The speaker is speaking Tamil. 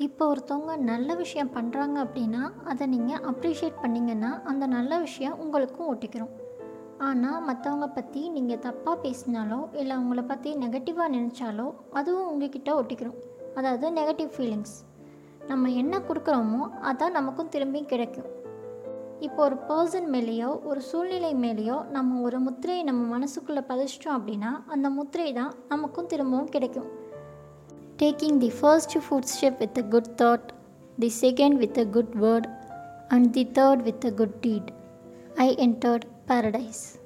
இப்போ ஒருத்தவங்க நல்ல விஷயம் பண்ணுறாங்க அப்படின்னா அதை நீங்கள் அப்ரிஷியேட் பண்ணிங்கன்னா அந்த நல்ல விஷயம் உங்களுக்கும் ஒட்டிக்கிறோம் ஆனால் மற்றவங்க பற்றி நீங்கள் தப்பாக பேசினாலோ இல்லை அவங்கள பற்றி நெகட்டிவாக நினச்சாலோ அதுவும் உங்ககிட்ட ஒட்டிக்கிறோம் அதாவது நெகட்டிவ் ஃபீலிங்ஸ் நம்ம என்ன கொடுக்குறோமோ அதான் நமக்கும் திரும்பி கிடைக்கும். இப்போ ஒரு பர்சன் மேலேயோ ஒரு சூழ்நிலை மேலேயோ நம்ம ஒரு முத்திரையை நம்ம மனசுக்குள்ளே பதிச்சிட்டோம் அப்படின்னா அந்த முத்திரை தான் நமக்கும் திரும்பவும் கிடைக்கும். Taking the first footstep with a good thought, the second with a good word, and the third with a good deed. I entered paradise.